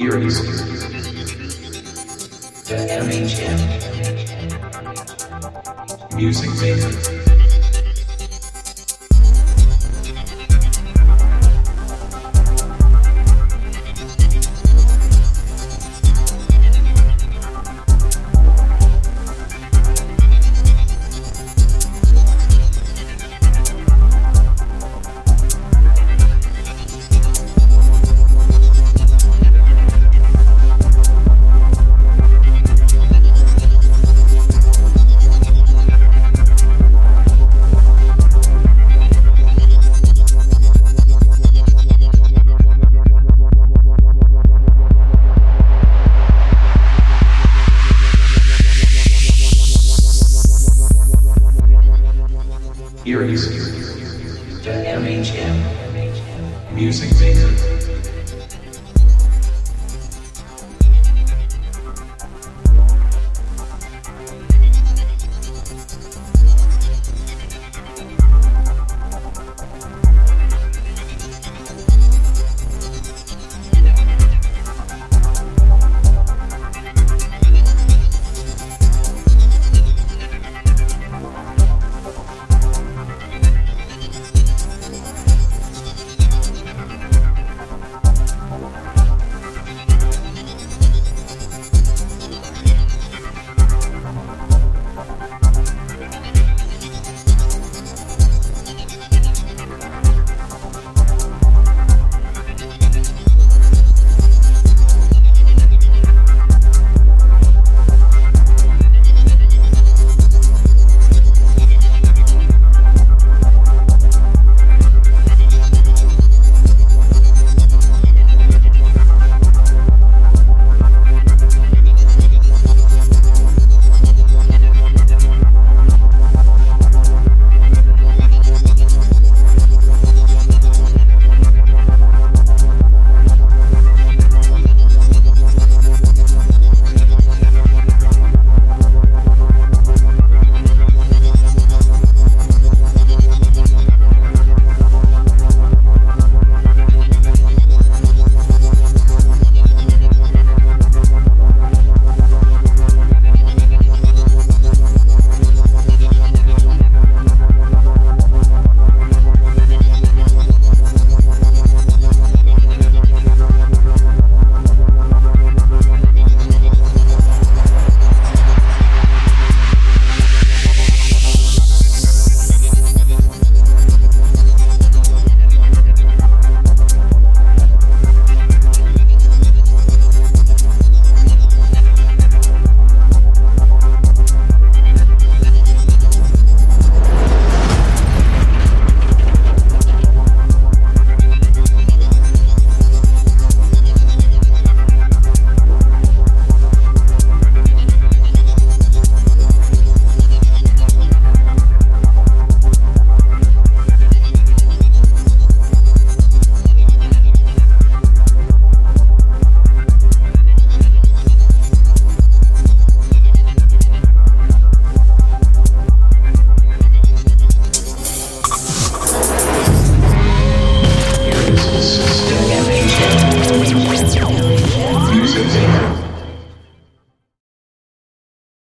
Eries. The MHM. Music Maker. Eries. The MHM. Music Maker.